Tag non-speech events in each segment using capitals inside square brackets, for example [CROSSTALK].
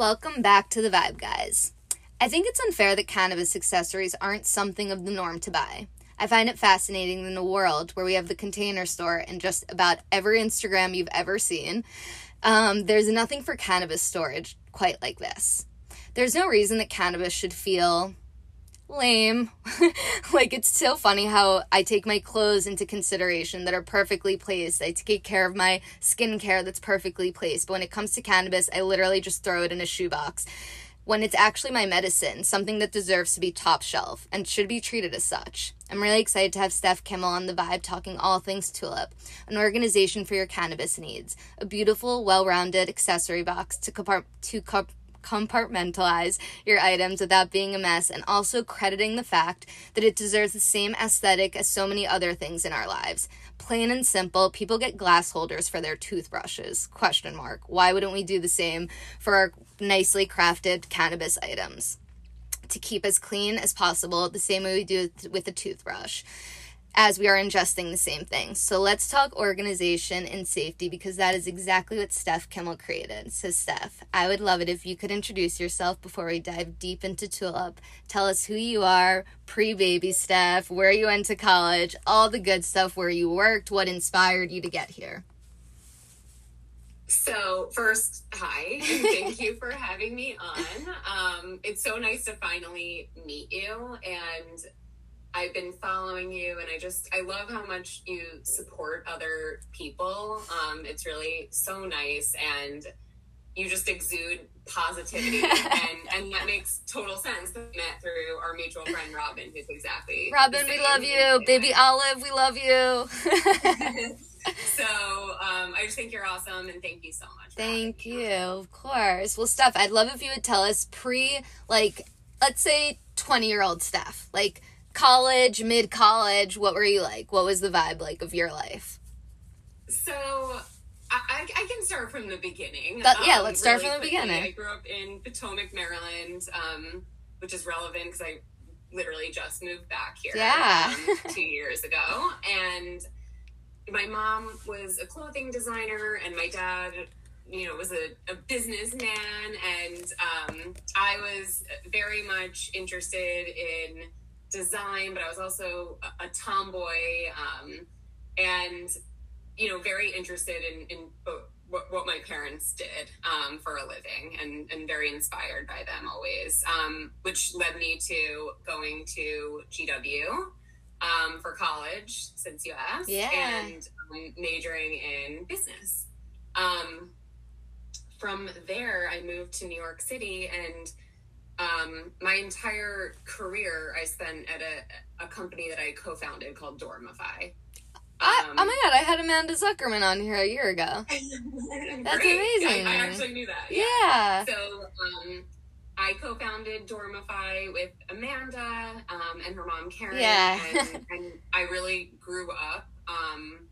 Welcome back to the Vibe Guys. I think it's unfair that cannabis accessories aren't something of the norm to buy. I find it fascinating in a world where we have the container store and just about every Instagram you've ever seen. Um, there's nothing for cannabis storage quite like this. There's no reason that cannabis should feel lame. [LAUGHS] like it's so funny how I take my clothes into consideration that are perfectly placed. I take care of my skincare that's perfectly placed. But when it comes to cannabis, I literally just throw it in a shoebox. When it's actually my medicine, something that deserves to be top shelf and should be treated as such. I'm really excited to have Steph Kimel on the vibe talking all things Tulip, an organization for your cannabis needs, a beautiful, well rounded accessory box to, to comp- compartmentalize your items without being a mess and also crediting the fact that it deserves the same aesthetic as so many other things in our lives. Plain and simple, people get glass holders for their toothbrushes. Question mark. Why wouldn't we do the same for our nicely crafted cannabis items? To keep as clean as possible, the same way we do with a toothbrush as we are ingesting the same thing. So let's talk organization and safety because that is exactly what Steph Kimel created. So, Steph, I would love it if you could introduce yourself before we dive deep into Tulip. Tell us who you are, pre baby Steph, where you went to college, all the good stuff, where you worked, what inspired you to get here. So, first, hi, and thank you for having me on. [LAUGHS] Um, it's so nice to finally meet you. And I've been following you and I just I love how much you support other people. Um, it's really so nice and you just exude positivity [LAUGHS] and and that makes total sense. We met through our mutual friend Robin, who's exactly Robin. We love you, baby Olive. We love you. [LAUGHS] so um, I just think you're awesome and thank you so much. Thank you, of course. Well, Steph, I'd love if you would tell us pre like let's say twenty year old Steph like college, mid college, what were you like? What was the vibe like of your life? So I, I can start from the beginning. That, yeah, um, let's start really from the quickly. beginning. I grew up in Potomac, Maryland, um, which is relevant because I literally just moved back here yeah. um, [LAUGHS] two years ago. And my mom was a clothing designer, and my dad, you know, was a, a businessman. And um, I was very much interested in design, but I was also a, a tomboy um, and, you know, very interested in, in what, what my parents did um, for a living and, and very inspired by them always, um, which led me to going to GW um, for college, since you asked, yeah. and um, majoring in business. Um, from there, I moved to New York City and um, my entire career I spent at a, a company that I co-founded called Dormify. I, oh um, my god, I had Amanda Zuckerman on here a year ago. [LAUGHS] That's amazing. I, I, actually knew that. Yeah. yeah. So um, I co-founded Dormify with Amanda um, and her mom Karen. Yeah. and, and, I really grew up um,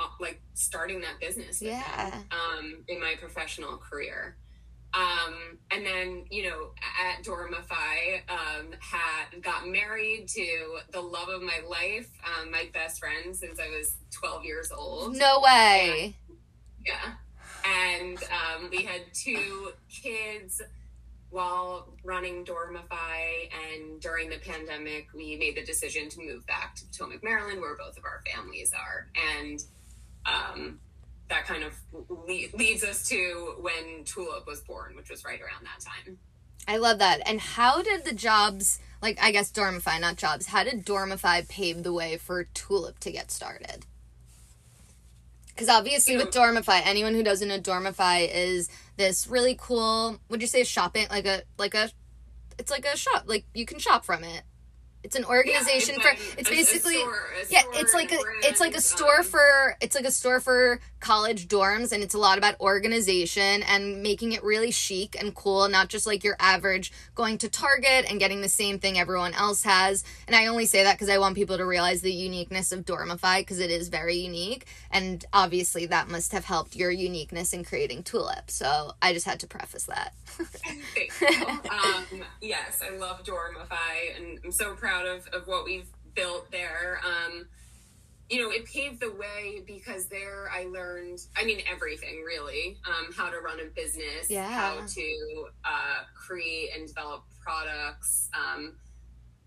uh, like starting that business. yeah. Them, um, in my professional career. Um, and then, you know, at Dormify, um, had got married to the love of my life, um, my best friend since I was 12 years old. No way. And, yeah. And um, we had two kids while running Dormify. And during the pandemic, we made the decision to move back to Potomac, Maryland, where both of our families are. And um, that kind of le- leads us to when Tulip was born, which was right around that time. I love that. And how did the jobs, like I guess Dormify, not jobs, how did Dormify pave the way for Tulip to get started? Because obviously, you know, with Dormify, anyone who doesn't know Dormify is this really cool. Would you say shopping like a like a? It's like a shop. Like you can shop from it. It's an organization yeah, it's for. It's basically a store, a yeah. It's like a it's like a store um, for it's like a store for college dorms, and it's a lot about organization and making it really chic and cool, not just like your average going to Target and getting the same thing everyone else has. And I only say that because I want people to realize the uniqueness of Dormify because it is very unique, and obviously that must have helped your uniqueness in creating Tulip. So I just had to preface that. [LAUGHS] um, yes, I love Dormify, and I'm so proud of, of what we've built there. Um, you know, it paved the way because there I learned, I mean, everything really, um, how to run a business, Yeah. how to uh, create and develop products. Um,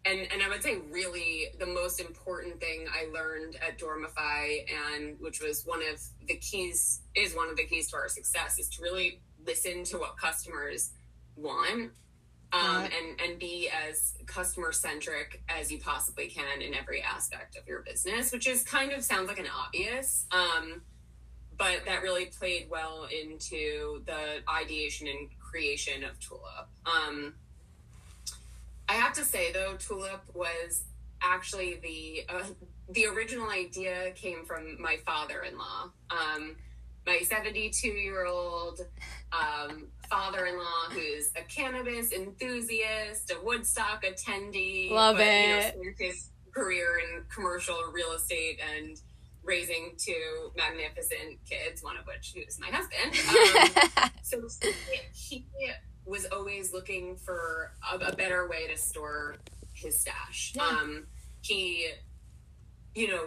and, and I would say really the most important thing I learned at Dormify and which was one of the keys is one of the keys to our success is to really listen to what customers want um, Right. and and be as customer centric as you possibly can in every aspect of your business, which is kind of sounds like an obvious, um, but that really played well into the ideation and creation of Tulip. Um, I have to say though, Tulip was actually the uh, the original idea came from my father-in-law. Um, my 72 year old um, father in law who's a cannabis enthusiast, a Woodstock attendee. Love but, You know, it. his career in commercial real estate and raising two magnificent kids, one of which is my husband. [LAUGHS] Um, so he was always looking for a, a better way to store his stash. Yeah. Um, he, you know,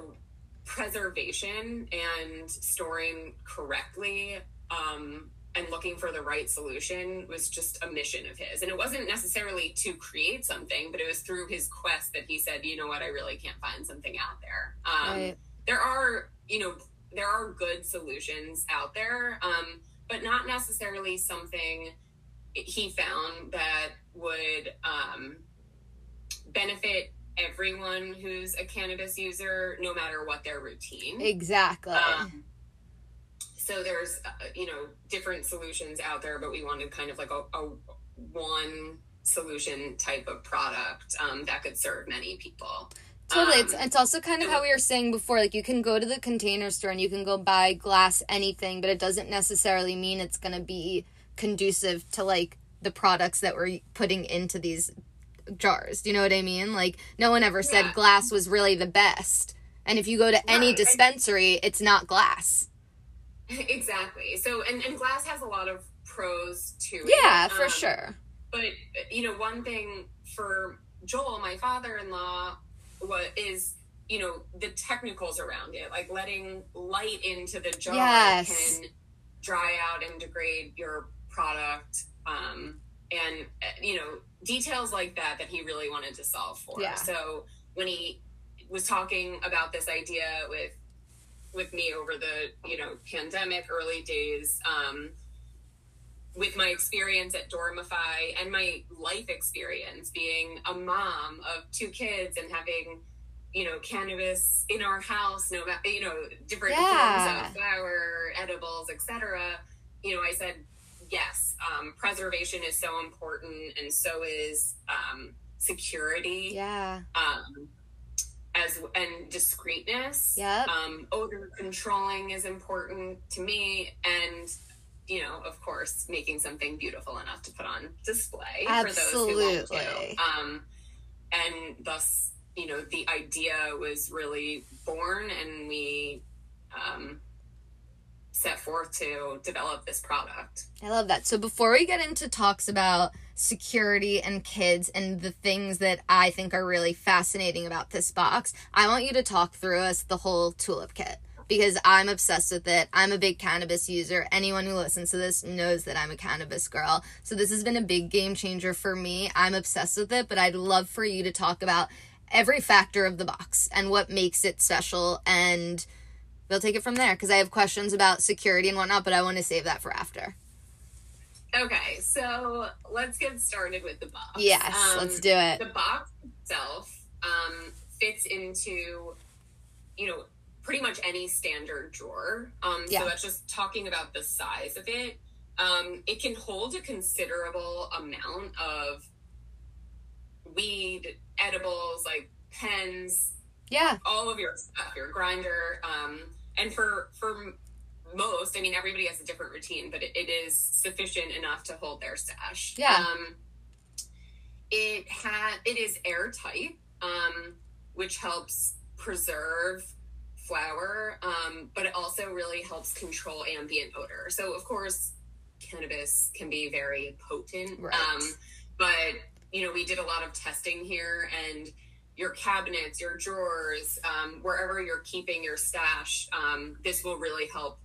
preservation and storing correctly um, and looking for the right solution was just a mission of his. And it wasn't necessarily to create something, but it was through his quest that he said, you know what, I really can't find something out there. Um, Right. There are, you know, there are good solutions out there, um, but not necessarily something he found that would um, benefit everyone who's a cannabis user, no matter what their routine. exactly. Um, so there's, uh, you know, different solutions out there, but we wanted kind of like a, a one solution type of product um, that could serve many people. Totally. Um, It's, it's also kind of how we were saying before. Like, you can go to the container store and you can go buy glass anything, but it doesn't necessarily mean it's going to be conducive to, like, the products that we're putting into these jars. Do you know what I mean? Like, no one ever said Yeah. glass was really the best. And if you go to any dispensary, it's not glass. Exactly. So, and, and glass has a lot of pros to it. Yeah, for Um, sure. But you know, one thing for Joel, my father-in-law, what is you know the technicals around it, like letting light into the jar Yes. can dry out and degrade your product, um, and uh, you know details like that that he really wanted to solve for. Yeah. So when he was talking about this idea with with me over the you know pandemic early days um, with my experience at Dormify and my life experience being a mom of two kids and having you know cannabis in our house no you know different Yeah. forms of flower edibles etc you know i said yes um, preservation is so important and so is um, security Yeah. um, as and discreetness. Yeah. Um, odor controlling is important to me, and you know, of course, making something beautiful enough to put on display for those who want Absolutely. to. Um, and thus, you know, the idea was really born, and we um, set forth to develop this product. I love that. So before we get into talks about security and kids and the things that I think are really fascinating about this box, I want you to talk through us the whole tulip kit because I'm obsessed with it. I'm a big cannabis user. Anyone who listens to this knows that I'm a cannabis girl. So this has been a big game changer for me. I'm obsessed with it, but I'd love for you to talk about every factor of the box and what makes it special and we'll take it from there because I have questions about security and whatnot, but I want to save that for after. Okay, so let's get started with the box. Yes, Um, let's do it. the box itself um, fits into you know pretty much any standard drawer um, Yeah. so that's just talking about the size of it um, it can hold a considerable amount of weed edibles like pens Yeah, all of your stuff, your grinder, um, and for for most, I mean, everybody has a different routine, but it, it is sufficient enough to hold their stash. Yeah. Um, it had it is airtight, um, which helps preserve flower, um, but it also really helps control ambient odor. So, of course, cannabis can be very potent, Right. um, but you know, we did a lot of testing here and your cabinets, your drawers, um, wherever you're keeping your stash, um, this will really help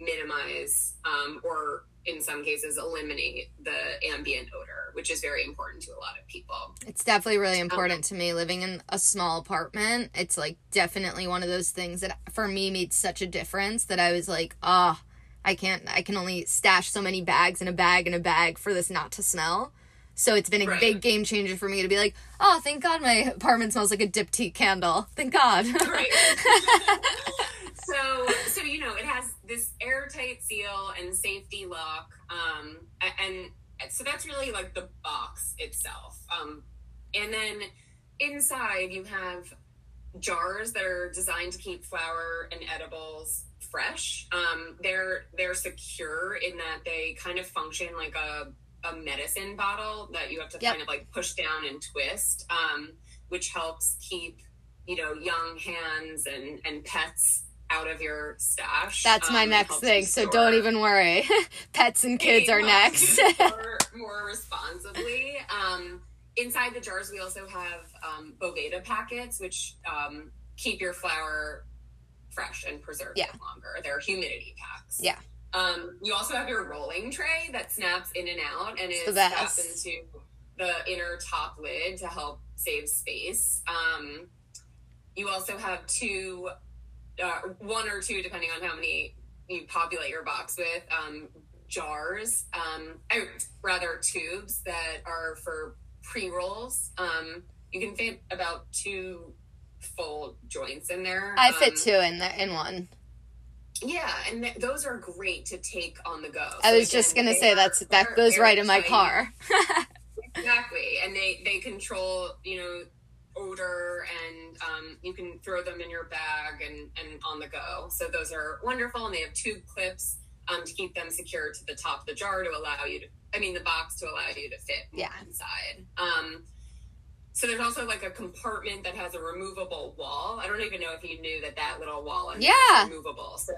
minimize um, or in some cases eliminate the ambient odor, which is very important to a lot of people. It's definitely really important um, to me living in a small apartment. It's like definitely one of those things that for me made such a difference that I was like, ah, oh, I can't I can only stash so many bags in a bag in a bag for this not to smell. So it's been a right. big game changer for me to be like, oh, thank God my apartment smells like a Diptyque candle. Thank God. Right. [LAUGHS] [LAUGHS] so, so you know, it has this airtight seal and safety lock, um, and so that's really like the box itself. Um, and then inside you have jars that are designed to keep flour and edibles fresh. Um, they're they're secure in that they kind of function like a a medicine bottle that you have to yep. kind of like push down and twist, um, which helps keep you know young hands and and pets out of your stash. That's my um, next thing, so don't even worry. [LAUGHS] Pets and kids are next. more, [LAUGHS] more responsibly. Um, inside the jars, we also have um, Boveda packets, which um, keep your flour fresh and preserved yeah. longer. They're humidity packs. Yeah. Um, you also have your rolling tray that snaps in and out and it snaps into the inner top lid to help save space. Um, you also have two, uh, one or two, depending on how many you populate your box with, um, jars, um, rather tubes that are for pre rolls. Um, you can fit about two full joints in there. I fit um, two in the, in one. Yeah, and th- those are great to take on the go. I was again, just gonna say that's that goes right in my car. [LAUGHS] exactly, and they they control you know odor and um, you can throw them in your bag and and on the go. So those are wonderful, and they have tube clips um, to keep them secure to the top of the jar to allow you to. I mean, the box to allow you to fit yeah. inside. Um, so there's also like a compartment that has a removable wall. I don't even know if you knew that that little wall yeah removable. So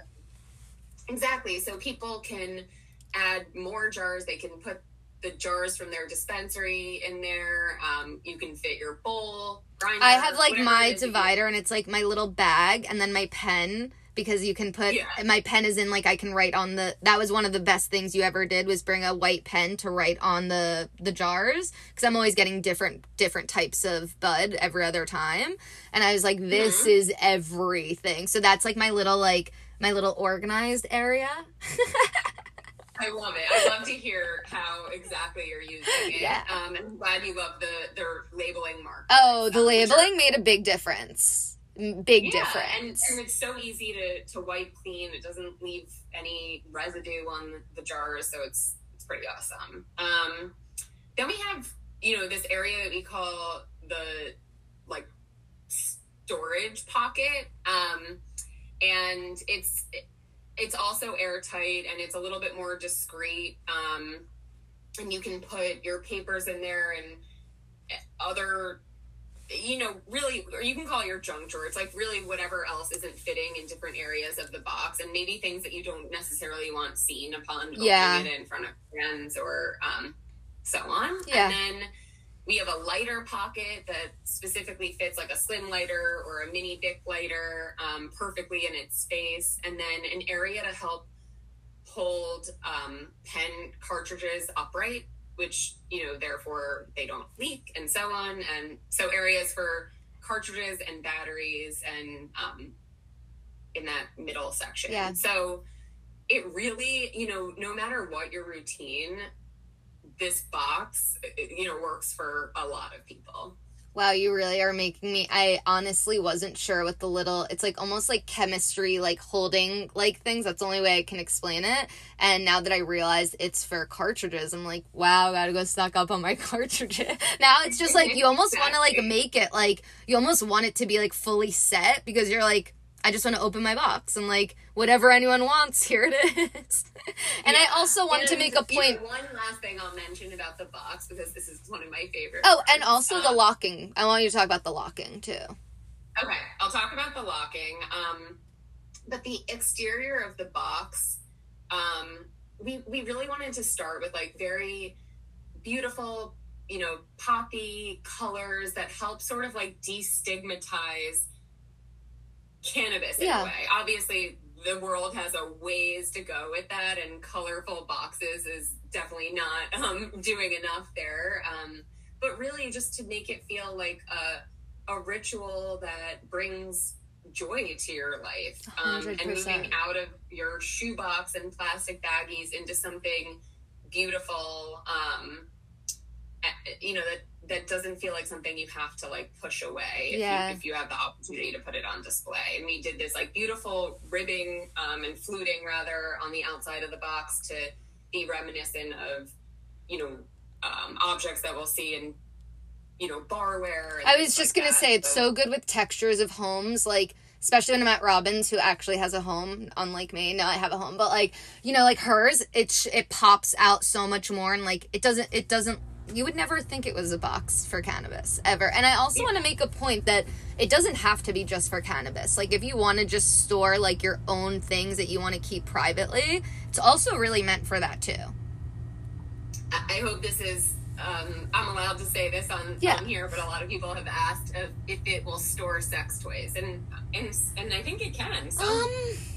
exactly. So people can add more jars. They can put the jars from their dispensary in there. Um, you can fit your bowl. Grinder, I have like my divider, and it's like my little bag, and then my pen because you can put yeah. my pen is in like I can write on the that was one of the best things you ever did was bring a white pen to write on the the jars because I'm always getting different different types of bud every other time and I was like this mm-hmm. is everything so that's like my little like my little organized area [LAUGHS] I love it. I love to hear how exactly you're using it. Yeah. Um, I'm glad you love the their labeling mark. Oh, the labeling made a big difference big yeah, difference. And, and it's so easy to, to wipe clean. It doesn't leave any residue on the jars, so it's it's pretty awesome. Um, then we have you know this area that we call the like storage pocket, um, and it's it's also airtight and it's a little bit more discreet. Um, and you can put your papers in there and other you know, really, or you can call it your junk drawer. It's like really whatever else isn't fitting in different areas of the box, and maybe things that you don't necessarily want seen upon yeah. opening it in front of friends or um, so on. Yeah. And then we have a lighter pocket that specifically fits like a slim lighter or a mini Bic lighter um, perfectly in its space, and then an area to help hold um, pen cartridges upright which you know therefore they don't leak and so on. And so areas for cartridges and batteries and um, in that middle section. Yeah. so it really you know no matter what your routine this box you know works for a lot of people Wow, you really are making me. I honestly wasn't sure with the little. It's like almost like chemistry, like holding like things. That's the only way I can explain it. And now that I realize it's for cartridges, I'm like, wow, gotta go stock up on my [LAUGHS] cartridges. now it's just like you almost want to like make it like you almost want it to be like fully set because you're like, I just want to open my box and like whatever anyone wants, [LAUGHS] here it is. and yeah. I also wanted to make a point. One last thing I'll mention about the box because this is one of my favorite. Oh, parts. and also um, the locking. I want you to talk about the locking too. Okay, I'll talk about the locking. Um, but the exterior of the box, um, we we really wanted to start with like very beautiful you know, poppy colors that help sort of like destigmatize cannabis Yeah. a way. Obviously, the world has a ways to go with that, and colorful boxes is definitely not [LAUGHS] um, doing enough there. Um, but really, just to make it feel like a, a ritual that brings joy to your life um, and moving out of your shoebox and plastic baggies into something beautiful um you know that that doesn't feel like something you have to like push away if, Yeah. you, if you have the opportunity to put it on display and we did this like beautiful ribbing um, and fluting rather on the outside of the box to be reminiscent of you know um, objects that we'll see in you know barware and I was just like gonna that. say it's so good with textures of homes, like especially when I'm at Robin's, who actually has a home, unlike me. No, I have a home, but like you know, like hers, it sh- it pops out so much more, and like it doesn't it doesn't. You would never think it was a box for cannabis ever. And I also want to make a point that it doesn't have to be just for cannabis. Like if you want to just store like your own things that you want to keep privately, it's also really meant for that too. I I hope this is. Um, I'm allowed to say this on, Yeah. on here, but a lot of people have asked if, it will store sex toys, and and and I think it can. So Um,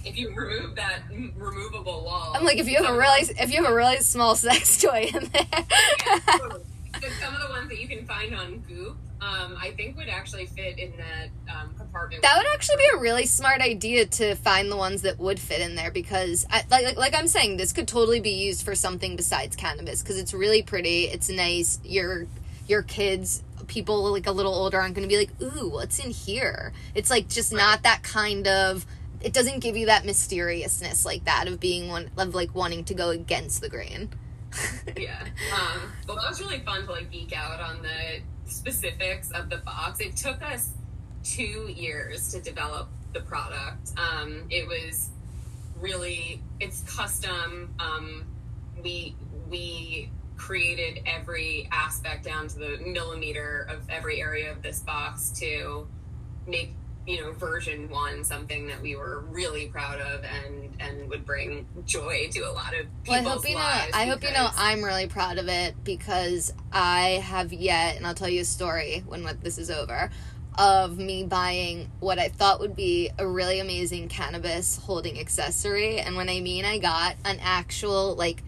if you remove that m- removable wall, I'm like if you have a really if you have a really small [LAUGHS] sex toy in there. yeah, totally. [LAUGHS] But some of the ones that you can find on Goop, um, I think would actually fit in that compartment. That would actually be a really smart idea to find the ones that would fit in there because, I, like, like, like I'm saying, this could totally be used for something besides cannabis because it's really pretty. It's nice. Your your kids, people like a little older, aren't going to be like, "Ooh, what's in here?" It's like just not that kind of. It doesn't give you that mysteriousness like that of being one of like wanting to go against the grain. [LAUGHS] yeah. Um, well, that was really fun to like geek out on the specifics of the box. It took us two years to develop the product. Um, it was really it's custom. Um, we we created every aspect down to the millimeter of every area of this box to make you know version one something that we were really proud of and and would bring joy to a lot of Well, people's I hope you know. lives I hope you know. I'm really proud of it because I have yet, and I'll tell you a story when what this is over, of me buying what I thought would be a really amazing cannabis holding accessory, and when I mean I got an actual like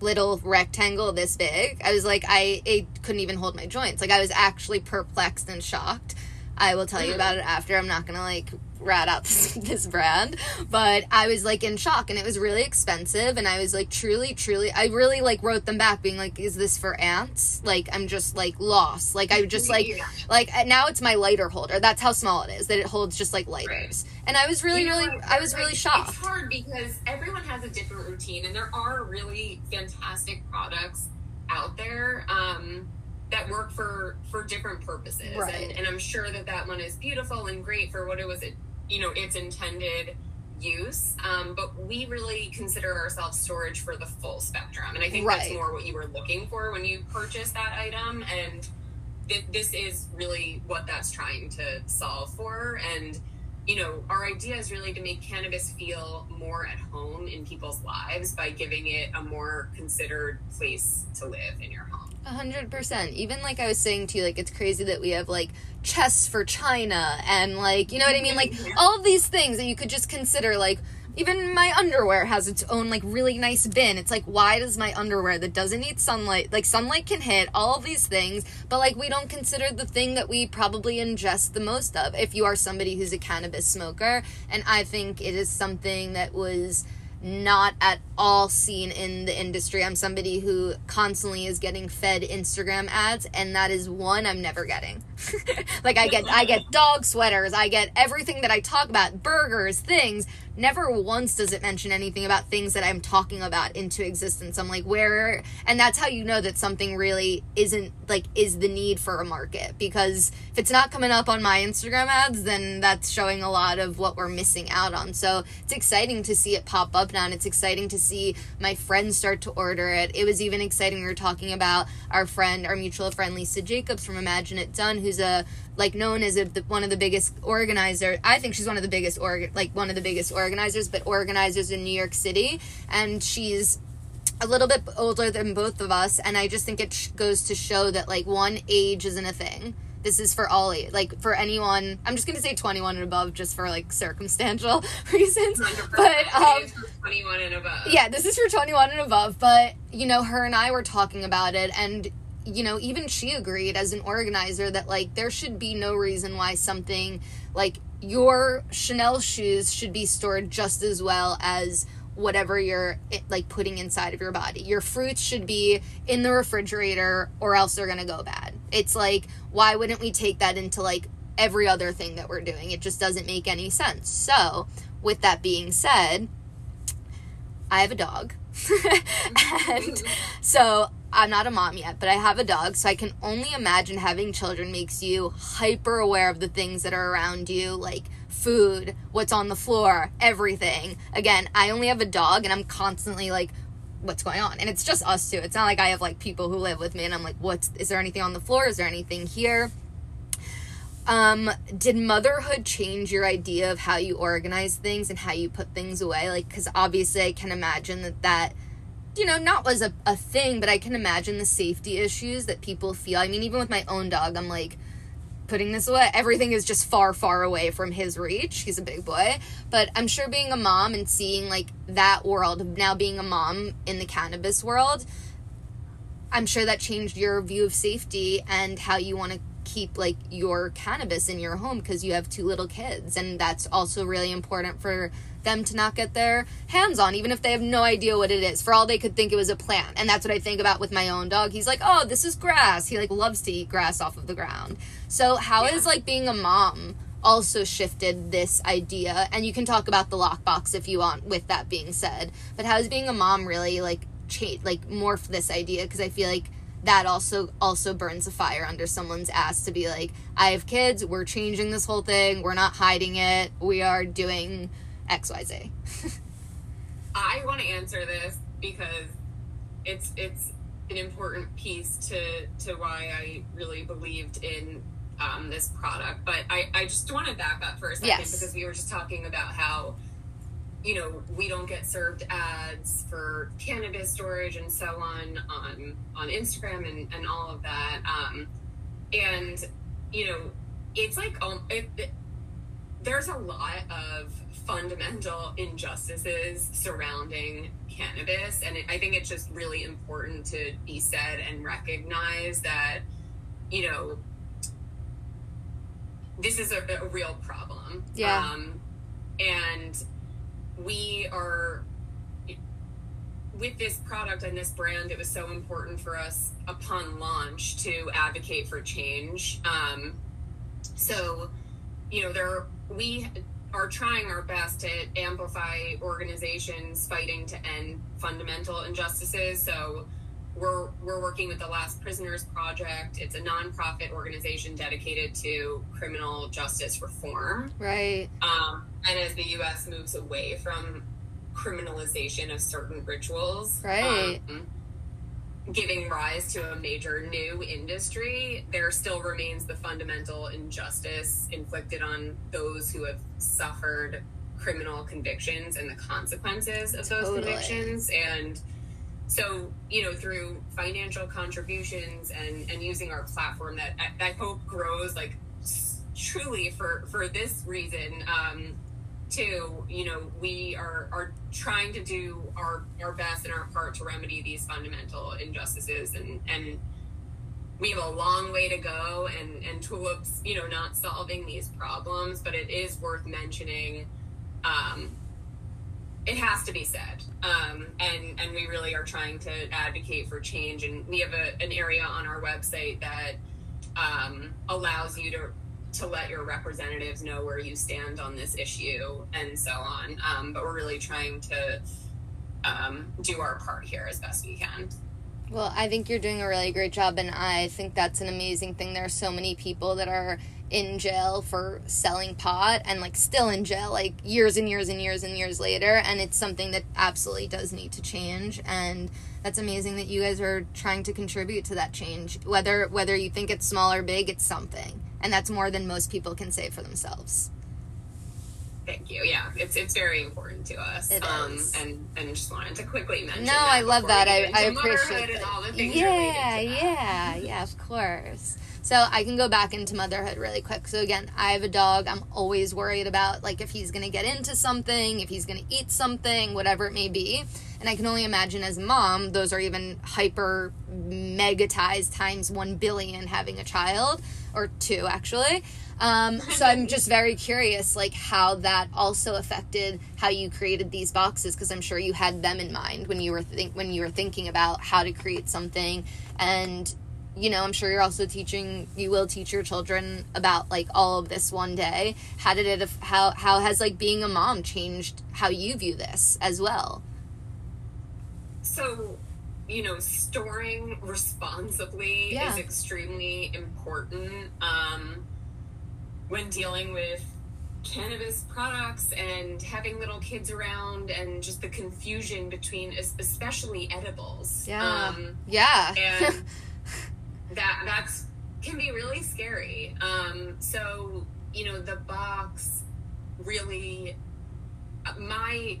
little rectangle this big, I was like, I it couldn't even hold my joints. Like I was actually perplexed and shocked. I will tell you Mhm. about it after. I'm not gonna like rat out [LAUGHS] this, this brand, but I was like in shock and it was really expensive. And I was like, truly, truly, I really like wrote them back being like, is this for ants? Like, I'm just like lost. Like, I just like, Yeah. like uh, now it's my lighter holder. That's how small it is, that it holds just like lighters. And I was really, You know really? I was Like, really It's shocked. hard because everyone has a different routine, and there are really fantastic products out there um, that work for for different purposes. Right. And, and I'm sure that that one is beautiful and great for what it was, you know, its intended use. Um, but we really consider ourselves storage for the full spectrum, and I think that's more what you were looking for when you purchased that item, and. thi- This is really what that's trying to solve for, and you know, our idea is really to make cannabis feel more at home in people's lives by giving it a more considered place to live in your home. A hundred percent. Even like I was saying to you, like it's crazy that we have like chests for China and like you know what I mean, like mm-hmm. Yeah. all of these things that you could just consider. Like even my underwear has its own like really nice bin. It's like why does my underwear that doesn't need sunlight, like sunlight can hit all of these things, but like we don't consider the thing that we probably ingest the most of. If you are somebody who's a cannabis smoker, and I think it is something that was not at all seen in the industry. I'm somebody who constantly is getting fed Instagram ads and that is one I'm never getting. [LAUGHS] like I get I get dog sweaters, I get everything that I talk about, burgers, things. Never once does it mention anything about things that I'm talking about into existence. I'm like, where and that's how you know that something really isn't like is the need for a market because if it's not coming up on my Instagram ads, then that's showing a lot of what we're missing out on. So it's exciting to see it pop up now, and it's exciting to see my friends start to order it. It was even exciting. We were talking about our friend, our mutual friend Lisa Jacobs from Imagine It Done, who's a like known as a, the, one of the biggest organizer. I think she's one of the biggest org like one of the biggest organizers, but organizers in New York City, and she's a little bit older than both of us, and I just think it sh- goes to show that like one age isn't a thing. This is for all age, like for anyone. I'm just gonna say 21 and above, just for like circumstantial [LAUGHS] reasons. 100%. But [LAUGHS] um, 21 and above. yeah, this is for 21 and above. But you know, her and I were talking about it, and you know, even she agreed as an organizer that like there should be no reason why something like your Chanel shoes should be stored just as well as whatever you're eh, like putting inside of your body. Your fruits should be in the refrigerator or else they're going to go bad. It's like why wouldn't we take that into like every other thing that we're doing? It just doesn't make any sense. So, with that being said, I have a dog. [LAUGHS] and [LAUGHS] so I'm not a mom yet, but I have a dog, so I can only imagine having children makes you hyper aware of the things that are around you, like food, what's on the floor, everything. Again, I only have a dog and I'm constantly like what's going on. And it's just us two. It's not like I have like people who live with me and I'm like, what's is there anything on the floor? Is there anything here? Um, did motherhood change your idea of how you organize things and how you put things away? Like, because obviously I can imagine that that, you know, not was a, a thing, but I can imagine the safety issues that people feel. I mean, even with my own dog, I'm like, putting this away. Everything is just far, far away from his reach. He's a big boy. But I'm sure being a mom and seeing like that world, now being a mom in the cannabis world, I'm sure that changed your view of safety and how you want to keep like your cannabis in your home because you have two little kids and that's also really important for them to not get their hands on even if they have no idea what it is. For all they could think it was a plant. And that's what i think about with my own dog. He's like oh this is grass. He like loves to eat grass off of the ground. So how Yeah. is like being a mom also shifted this idea? And you can talk about the lockbox if you want with that being said. But how is being a mom really like change like morph this idea? Because i feel like that also also burns a fire under someone's ass to be like i have kids. We're changing this whole thing. We're not hiding it. We are doing xyz I want to answer this because it's it's an important piece to to why I really believed in um, this product. But I I just want to back up for a second Yes. because we were just talking about how you know we don't get served ads for cannabis storage and so on on on Instagram and and all of that. Um, and you know it's like um, it, it, there's a lot of fundamental injustices surrounding cannabis and it, i think it's just really important to be said and recognize that you know this is a, a real problem Yeah. um, and we are with this product and this brand it was so important for us upon launch to advocate for change um, so you know there we are trying our best to amplify organizations fighting to end fundamental injustices. So we're we're working with the last prisoners project. It's a nonprofit organization dedicated to criminal justice reform. Right. Um, and as the us moves away from criminalization of certain rituals Right. um, giving rise to a major new industry, there still remains the fundamental injustice inflicted on those who have suffered criminal convictions and the consequences of those Totally. convictions. And so, you know, through financial contributions and, and using our platform that I, I hope grows like truly for, for this reason, um, too, you know, we are are trying to do our our best and our part to remedy these fundamental injustices. And and we have a long way to go and and tulips you know not solving these problems but it is worth mentioning um it has to be said. Um and and we really are trying to advocate for change. And we have a, an area on our website that um allows you to to let your representatives know where you stand on this issue and so on. Um, but we're really trying to um, do our part here as best we can. Well, I think you're doing a really great job, and I think that's an amazing thing. There are so many people that are in jail for selling pot and like still in jail like years and years and years and years later and it's something that absolutely does need to change and that's amazing that you guys are trying to contribute to that change. Whether whether you think it's small or big it's something. And that's more than most people can say for themselves Thank you. Yeah, it's it's very important to us. It um, is. and and just wanted to quickly mention. No, I love that. I, I appreciate and that. all the things Yeah, to yeah, yeah, of course. So I can go back into motherhood really quick. So again, I have a dog. I'm always worried about like if he's gonna get into something, if he's gonna eat something, whatever it may be. And I can only imagine as mom, those are even hyper megatized times one billion having a child or two actually. Um, so I'm just very curious, like how that also affected how you created these boxes, because I'm sure you had them in mind when you were think when you were thinking about how to create something, and you know I'm sure you're also teaching. You will teach your children about like all of this one day. How did it? How how has like being a mom changed how you view this as well? So, you know, storing responsibly Yeah. is extremely important um, when dealing with cannabis products and having little kids around and just the confusion between especially edibles. Yeah. Um, Yeah. and [LAUGHS] that that's can be really scary. Um, so you know the box really uh, my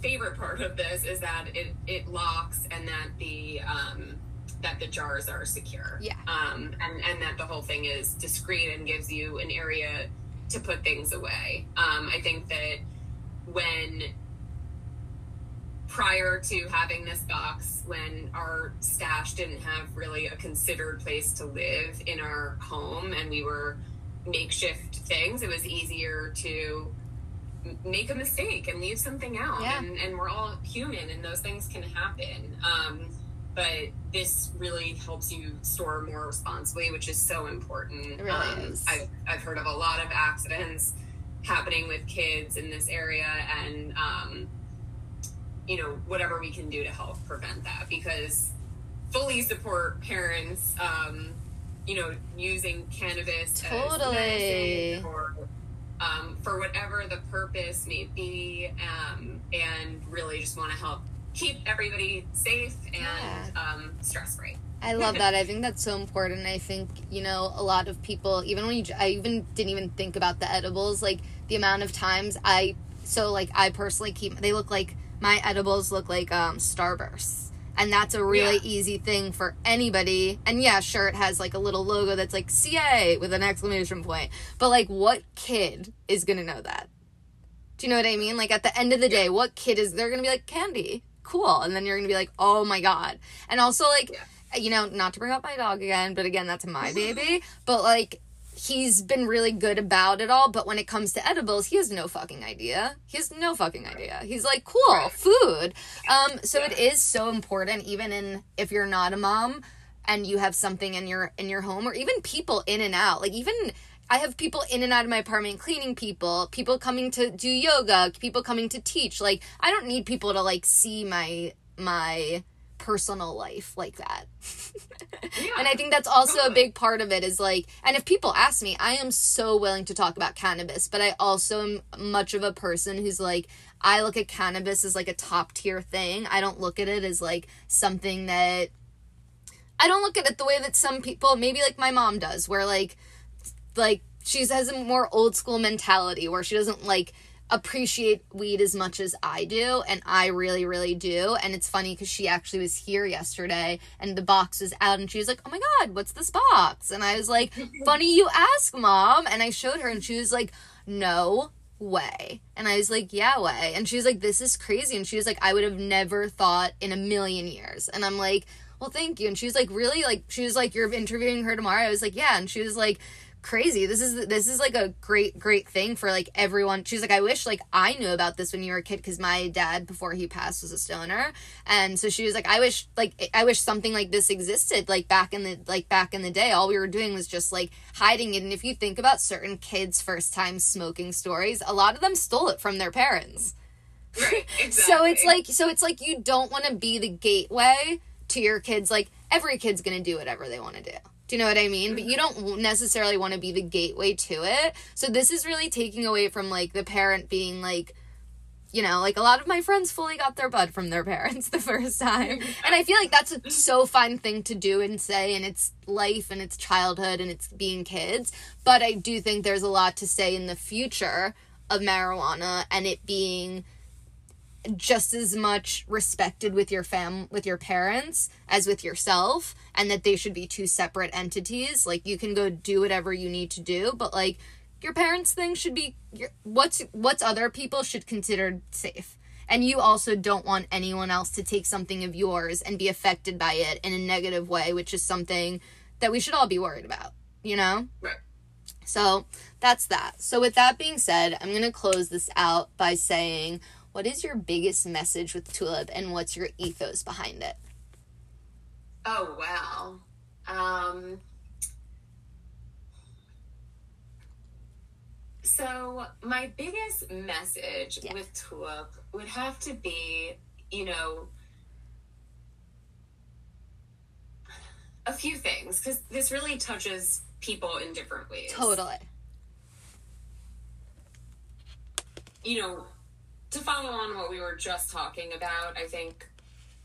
favorite part of this is that it it locks and that the um, that the jars are secure. Yeah. Um, and and that the whole thing is discreet and gives you an area to put things away. Um, I think that when prior to having this box when our stash didn't have really a considered place to live in our home and we were makeshift things it was easier to make a mistake and leave something out Yeah. and, and we're all human and those things can happen um, but this really helps you store more responsibly which is so important It really um, is. I've, I've heard of a lot of accidents happening with kids in this area and um, you know whatever we can do to help prevent that because fully support parents um, you know using cannabis Totally. as or um, for whatever the purpose may be um, and really just want to help keep everybody safe and um, stress free I love that. I think that's so important. I think, you know, a lot of people, even when you, I even didn't even think about the edibles, like the amount of times I, so like I personally keep, they look like, my edibles look like um, Starbursts. And that's a really Yeah. easy thing for anybody. And yeah, sure, it has like a little logo that's like CA with an exclamation point. But like, what kid is going to know that? Do you know what I mean? Like at the end of the day, what kid is they're gonna be like candy, cool, and then you're gonna be like, oh my god. And also like, you know, not to bring up my dog again, but again, that's my baby. But like, he's been really good about it all. But when it comes to edibles, he has no fucking idea. He has no fucking idea. He's like, cool, Right. food. Um, so it is so important, even in if you're not a mom and you have something in your in your home, or even people in and out, like even. I have people in and out of my apartment, cleaning people, people coming to do yoga, people coming to teach. Like, I don't need people to like see my my personal life like that. yeah [LAUGHS] And I think that's also a big part of it is like, and if people ask me, I am so willing to talk about cannabis, but I also am much of a person who's like, I look at cannabis as like a top tier thing. I don't look at it as like something that, I don't look at it the way that some people, maybe like my mom does, where like, like she has a more old school mentality where she doesn't like appreciate weed as much as I do and I really really do and it's funny cuz she actually was here yesterday and the box was out and she was like oh my god what's this box and I was like funny you ask mom and I showed her and she was like no way and I was like yeah way and she was like this is crazy and she was like I would have never thought in a million years and I'm like well thank you and she was like really like she was like you're interviewing her tomorrow I was like yeah and she was like crazy. This is this is like a great great thing for like everyone. She's like i wish like i knew about this when you were a kid because my dad before he passed was a stoner. And so she was like i wish like i wish something like this existed like back in the like back in the day. All we were doing was just like hiding it. And if you think about certain kids first time smoking stories a lot of them stole it from their parents. Right [LAUGHS] exactly. so it's like so it's like you don't want to be the gateway to your kids. Like every kid's gonna do whatever they want to do do you know what i mean? But you mm-hmm. don't necessarily want to be the gateway to it. So this is really taking away from like the parent being like you know like a lot of my friends fully got their bud from their [LAUGHS] parents the first time. Mm-hmm. And i feel like that's a mm-hmm. so fun thing to do and say and it's life and it's childhood and it's being kids. But i do think there's a lot to say in the future of marijuana and it being just as much respected with your fam with your parents as with yourself and that they should be two separate entities. Like you can go do whatever you need to do but like your parents thing should be your, what's what's other people should consider safe. And you also don't want anyone else to take something of yours and be affected by it in a negative way which is something that we should all be worried about you know? Right. so that's that. So with that being said i'm going to close this out by saying what is your biggest message with tulip and what's your ethos behind it Oh wow. Um, so my biggest message Yeah. with Tulip would have to be, you know, a few things because this really touches people in different ways. totally you know, to follow on what we were just talking about, I think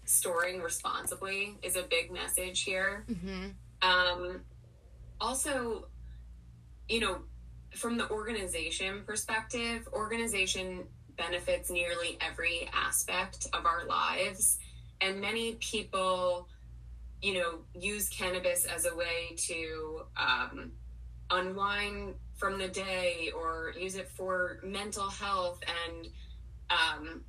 storing responsibly is a big message here. mm-hmm. Um, also, you know, from the organization perspective, organization benefits nearly every aspect of our lives. And many people, you know, use cannabis as a way to um, unwind from the day or use it for mental health and um,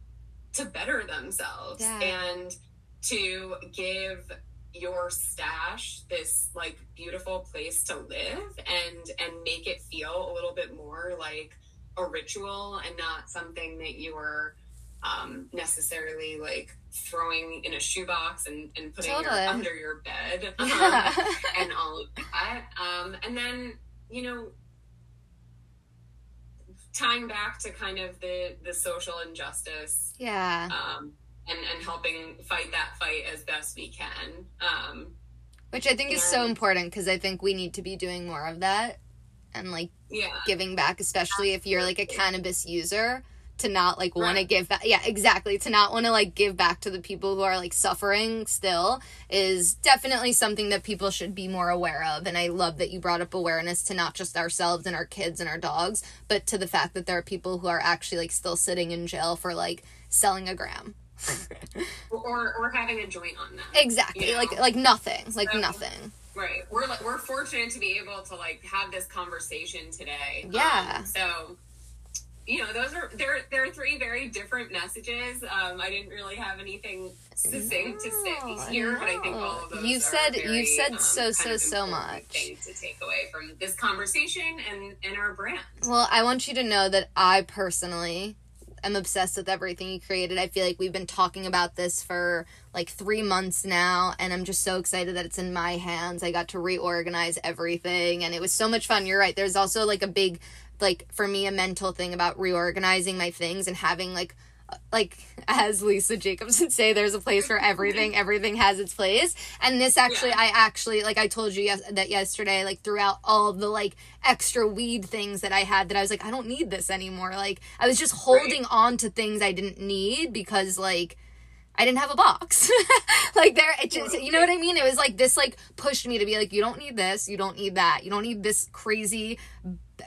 to better themselves Yeah. and to give your stash this like beautiful place to live and and make it feel a little bit more like a ritual and not something that you are um, necessarily like throwing in a shoebox and, and putting your, under your bed [LAUGHS] um, yeah and all of that. Um, and then, you know, tying back to kind of the, the social injustice yeah um, and, and helping fight that fight as best we can. Um, which i think is so important because i think we need to be doing more of that and like yeah. giving back especially if you're like a cannabis user to not like want to give back yeah exactly to not want to like give back to the people who are like suffering still is definitely something that people should be more aware of and i love that you brought up awareness to not just ourselves and our kids and our dogs but to the fact that there are people who are actually like still sitting in jail for like selling a gram [LAUGHS] Or, or having a joint on them. exactly Yeah. like like nothing like So- nothing Right. We're like, we're fortunate to be able to like have this conversation today. Yeah. Um, so, you know, those are there. There are three very different messages. Um, I didn't really have anything succinct to say No, here, but I think all of those. You've are said- very, you've said um, so, so, so much. To take away from this conversation and and our brand. Well, I want you to know that I personally i am obsessed with everything you created. I feel like we've been talking about this for like three months now, and I'm just so excited that it's in my hands. I got to reorganize everything, and it was so much fun. You're right. There's also like a big, like, for me, a mental thing about reorganizing my things and having like, uh, like [LAUGHS] as Lisa Jacobs would say, there's a place for everything. everything has its place. And this actually, Yeah. I actually, like I told you yes- that yesterday, like throughout all the like extra weed things that I had, that I was like, I don't need this anymore. Like I was just holding on to things I didn't need because like I didn't have a box. [LAUGHS] like there, it just, you know what I mean? It was like this, like pushed me to be like, you don't need this, you don't need that, you don't need this crazy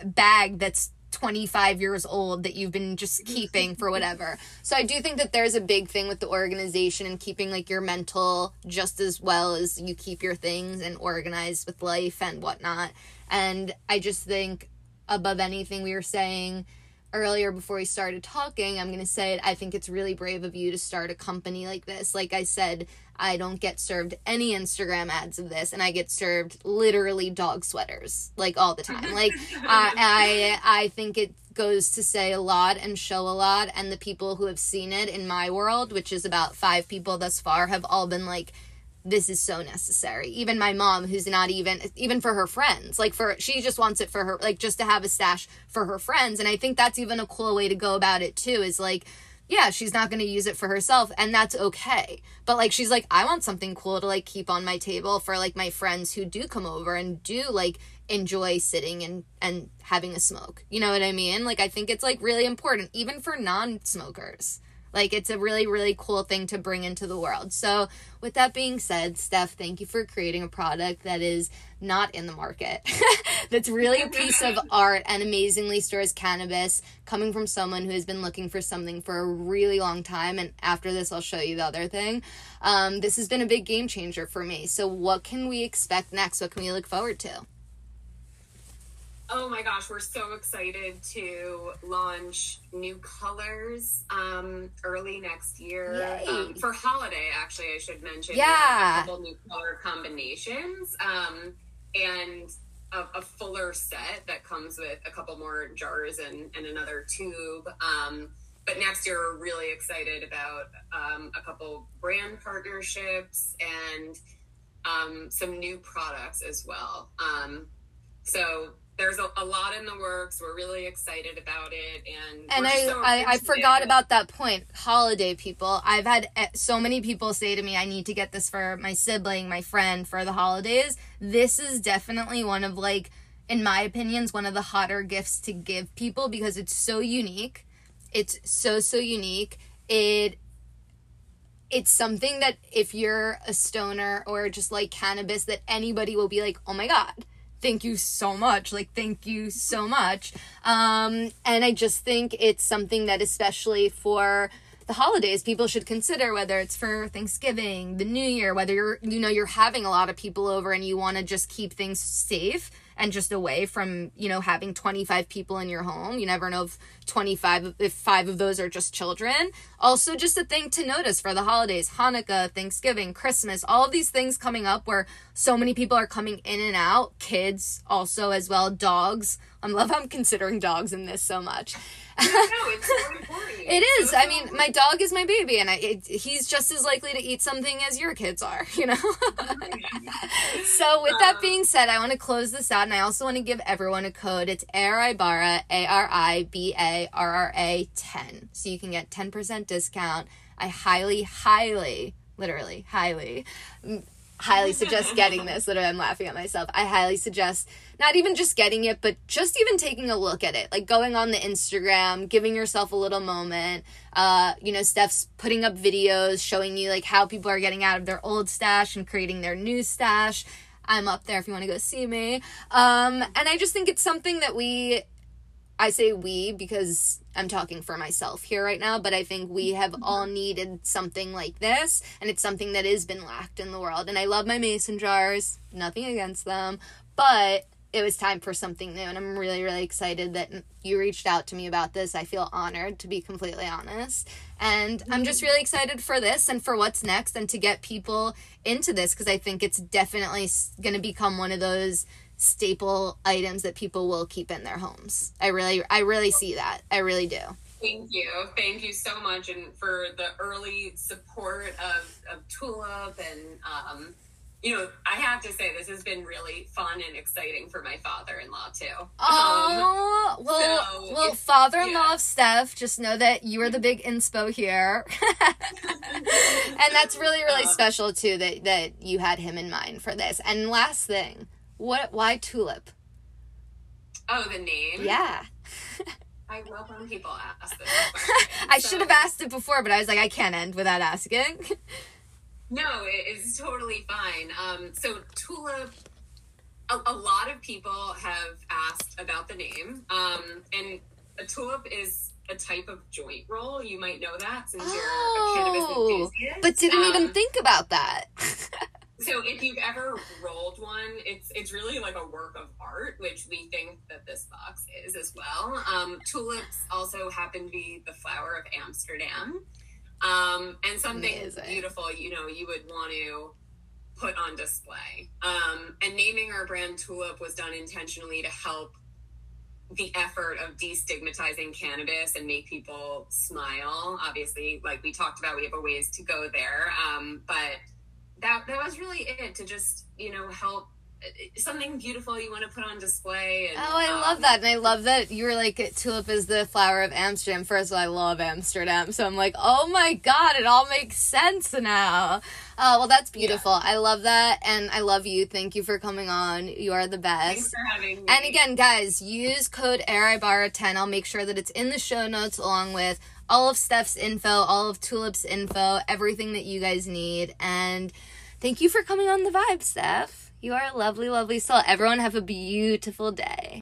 bag that's 25 years old that you've been just keeping for whatever. So I do think that there's a big thing with the organization and keeping like your mental just as well as you keep your things and organized with life and whatnot. And I just think above anything we were saying earlier before we started talking, I'm going to say it. I think it's really brave of you to start a company like this. Like I said, I don't get served any Instagram ads of this, and I get served literally dog sweaters like all the time. Like [LAUGHS] I, I, I think it goes to say a lot and show a lot. And the people who have seen it in my world, which is about five people thus far, have all been like, this is so necessary. Even my mom, who's not even even for her friends, like for she just wants it for her, like just to have a stash for her friends. And I think that's even a cool way to go about it too. Is like, yeah, she's not going to use it for herself, and that's okay. But like, she's like, I want something cool to like keep on my table for like my friends who do come over and do like enjoy sitting and and having a smoke. You know what I mean? Like, I think it's like really important, even for non-smokers. Like it's a really, really cool thing to bring into the world. So, with that being said, Steph, thank you for creating a product that is not in the market. [LAUGHS] That's really a [LAUGHS] piece of art and amazingly stores cannabis coming from someone who has been looking for something for a really long time. And after this, I'll show you the other thing. Um, this has been a big game changer for me. So, what can we expect next? What can we look forward to? Oh my gosh, we're so excited to launch new colors um, early next year um, for holiday. Actually, I should mention, yeah, a couple new color combinations um, and a, a, fuller set that comes with a couple more jars and, and another tube. Um, but next year, we're really excited about um, a couple brand partnerships and um, some new products as well. so there's a, a, lot in the works. We're really excited about it, and and I, so I, I forgot about that point. Holiday people. I've had eh, so many people say to me, "I need to get this for my sibling, my friend, for the holidays." This is definitely one of like, in my opinions, one of the hotter gifts to give people because it's so unique. It's so so unique. It it's something that if you're a stoner or just like cannabis, that anybody will be like, "Oh my god." Thank you so much like thank you so much. Um and i just think it's something that especially for the holidays people should consider whether it's for thanksgiving the new year whether you're you know you're having a lot of people over and you want to just keep things safe and just away from you know having 25 people in your home. You never know if 25 if five of those are just children. Also just a thing to notice for the holidays hanukkah thanksgiving christmas all of these things coming up where so many people are coming in and out kids also as well dogs i love how i'm considering dogs in this so much no, it's so [LAUGHS] important. It is. So I mean, my dog is my baby, and I, it, he's just as likely to eat something as your kids are, [LAUGHS] you know? so, with that uh. being said, I want to close this out, and I also want to give everyone a code. It's ARIBARRA, A R I B A R R A 10. So, you can get 10% discount. I highly, highly, literally, highly mm, highly suggest getting this. Literally, I'm laughing at myself. I highly suggest not even just getting it, but just even taking a look at it. Like going on the Instagram, giving yourself a little moment. Uh, you know, Steph's putting up videos showing you like how people are getting out of their old stash and creating their new stash. I'm up there if you want to go see me. Um, and I just think it's something that we I say we because I'm talking for myself here right now, but I think we have all needed something like this, and it's something that has been lacked in the world. And I love my mason jars, nothing against them, but it was time for something new, and I'm really, really excited that you reached out to me about this. I feel honored, to be completely honest. And I'm just really excited for this and for what's next, and to get people into this because I think it's definitely going to become one of those staple items that people will keep in their homes. I really I really see that. I really do. Thank you. Thank you so much and for the early support of, of Tulip and um, you know, I have to say this has been really fun and exciting for my father-in-law too. Oh, um, well, so well, father-in-law yeah. of Steph, just know that you are the big inspo here, [LAUGHS] and that's really, really um, special too that that you had him in mind for this. And last thing, what? Why tulip? Oh, the name. Yeah. I love when people ask this. [LAUGHS] I so, should have asked it before, but I was like, I can't end without asking. [LAUGHS] no, it is totally fine. Um, so tulip. A, a, lot of people have asked about the name, um, and a tulip is a type of joint roll. You might know that since oh, you're a cannabis oh, enthusiast. But didn't um, even think about that. [LAUGHS] So if you've ever rolled one, it's it's really like a work of art, which we think that this box is as well. Um, tulips also happen to be the flower of Amsterdam, um, and something Amazing. beautiful. You know, you would want to put on display. Um, and naming our brand Tulip was done intentionally to help the effort of destigmatizing cannabis and make people smile. Obviously, like we talked about, we have a ways to go there, um, but that that was really it to just you know help something beautiful you want to put on display. And, Oh, I um, love that. And I love that you're like, tulip is the flower of Amsterdam. First of all, I love Amsterdam. So I'm like, oh my God, it all makes sense now. Oh, well, that's beautiful. I love that. And I love you. Thank you for coming on. You are the Thanks best. for having me. And again, guys, use code ARIBARRA10. I'll make sure that it's in the show notes along with all of Steph's info, all of Tulip's info, everything that you guys need. And thank you for coming on the vibe, Steph. You are a lovely, lovely soul. Everyone have a beautiful day.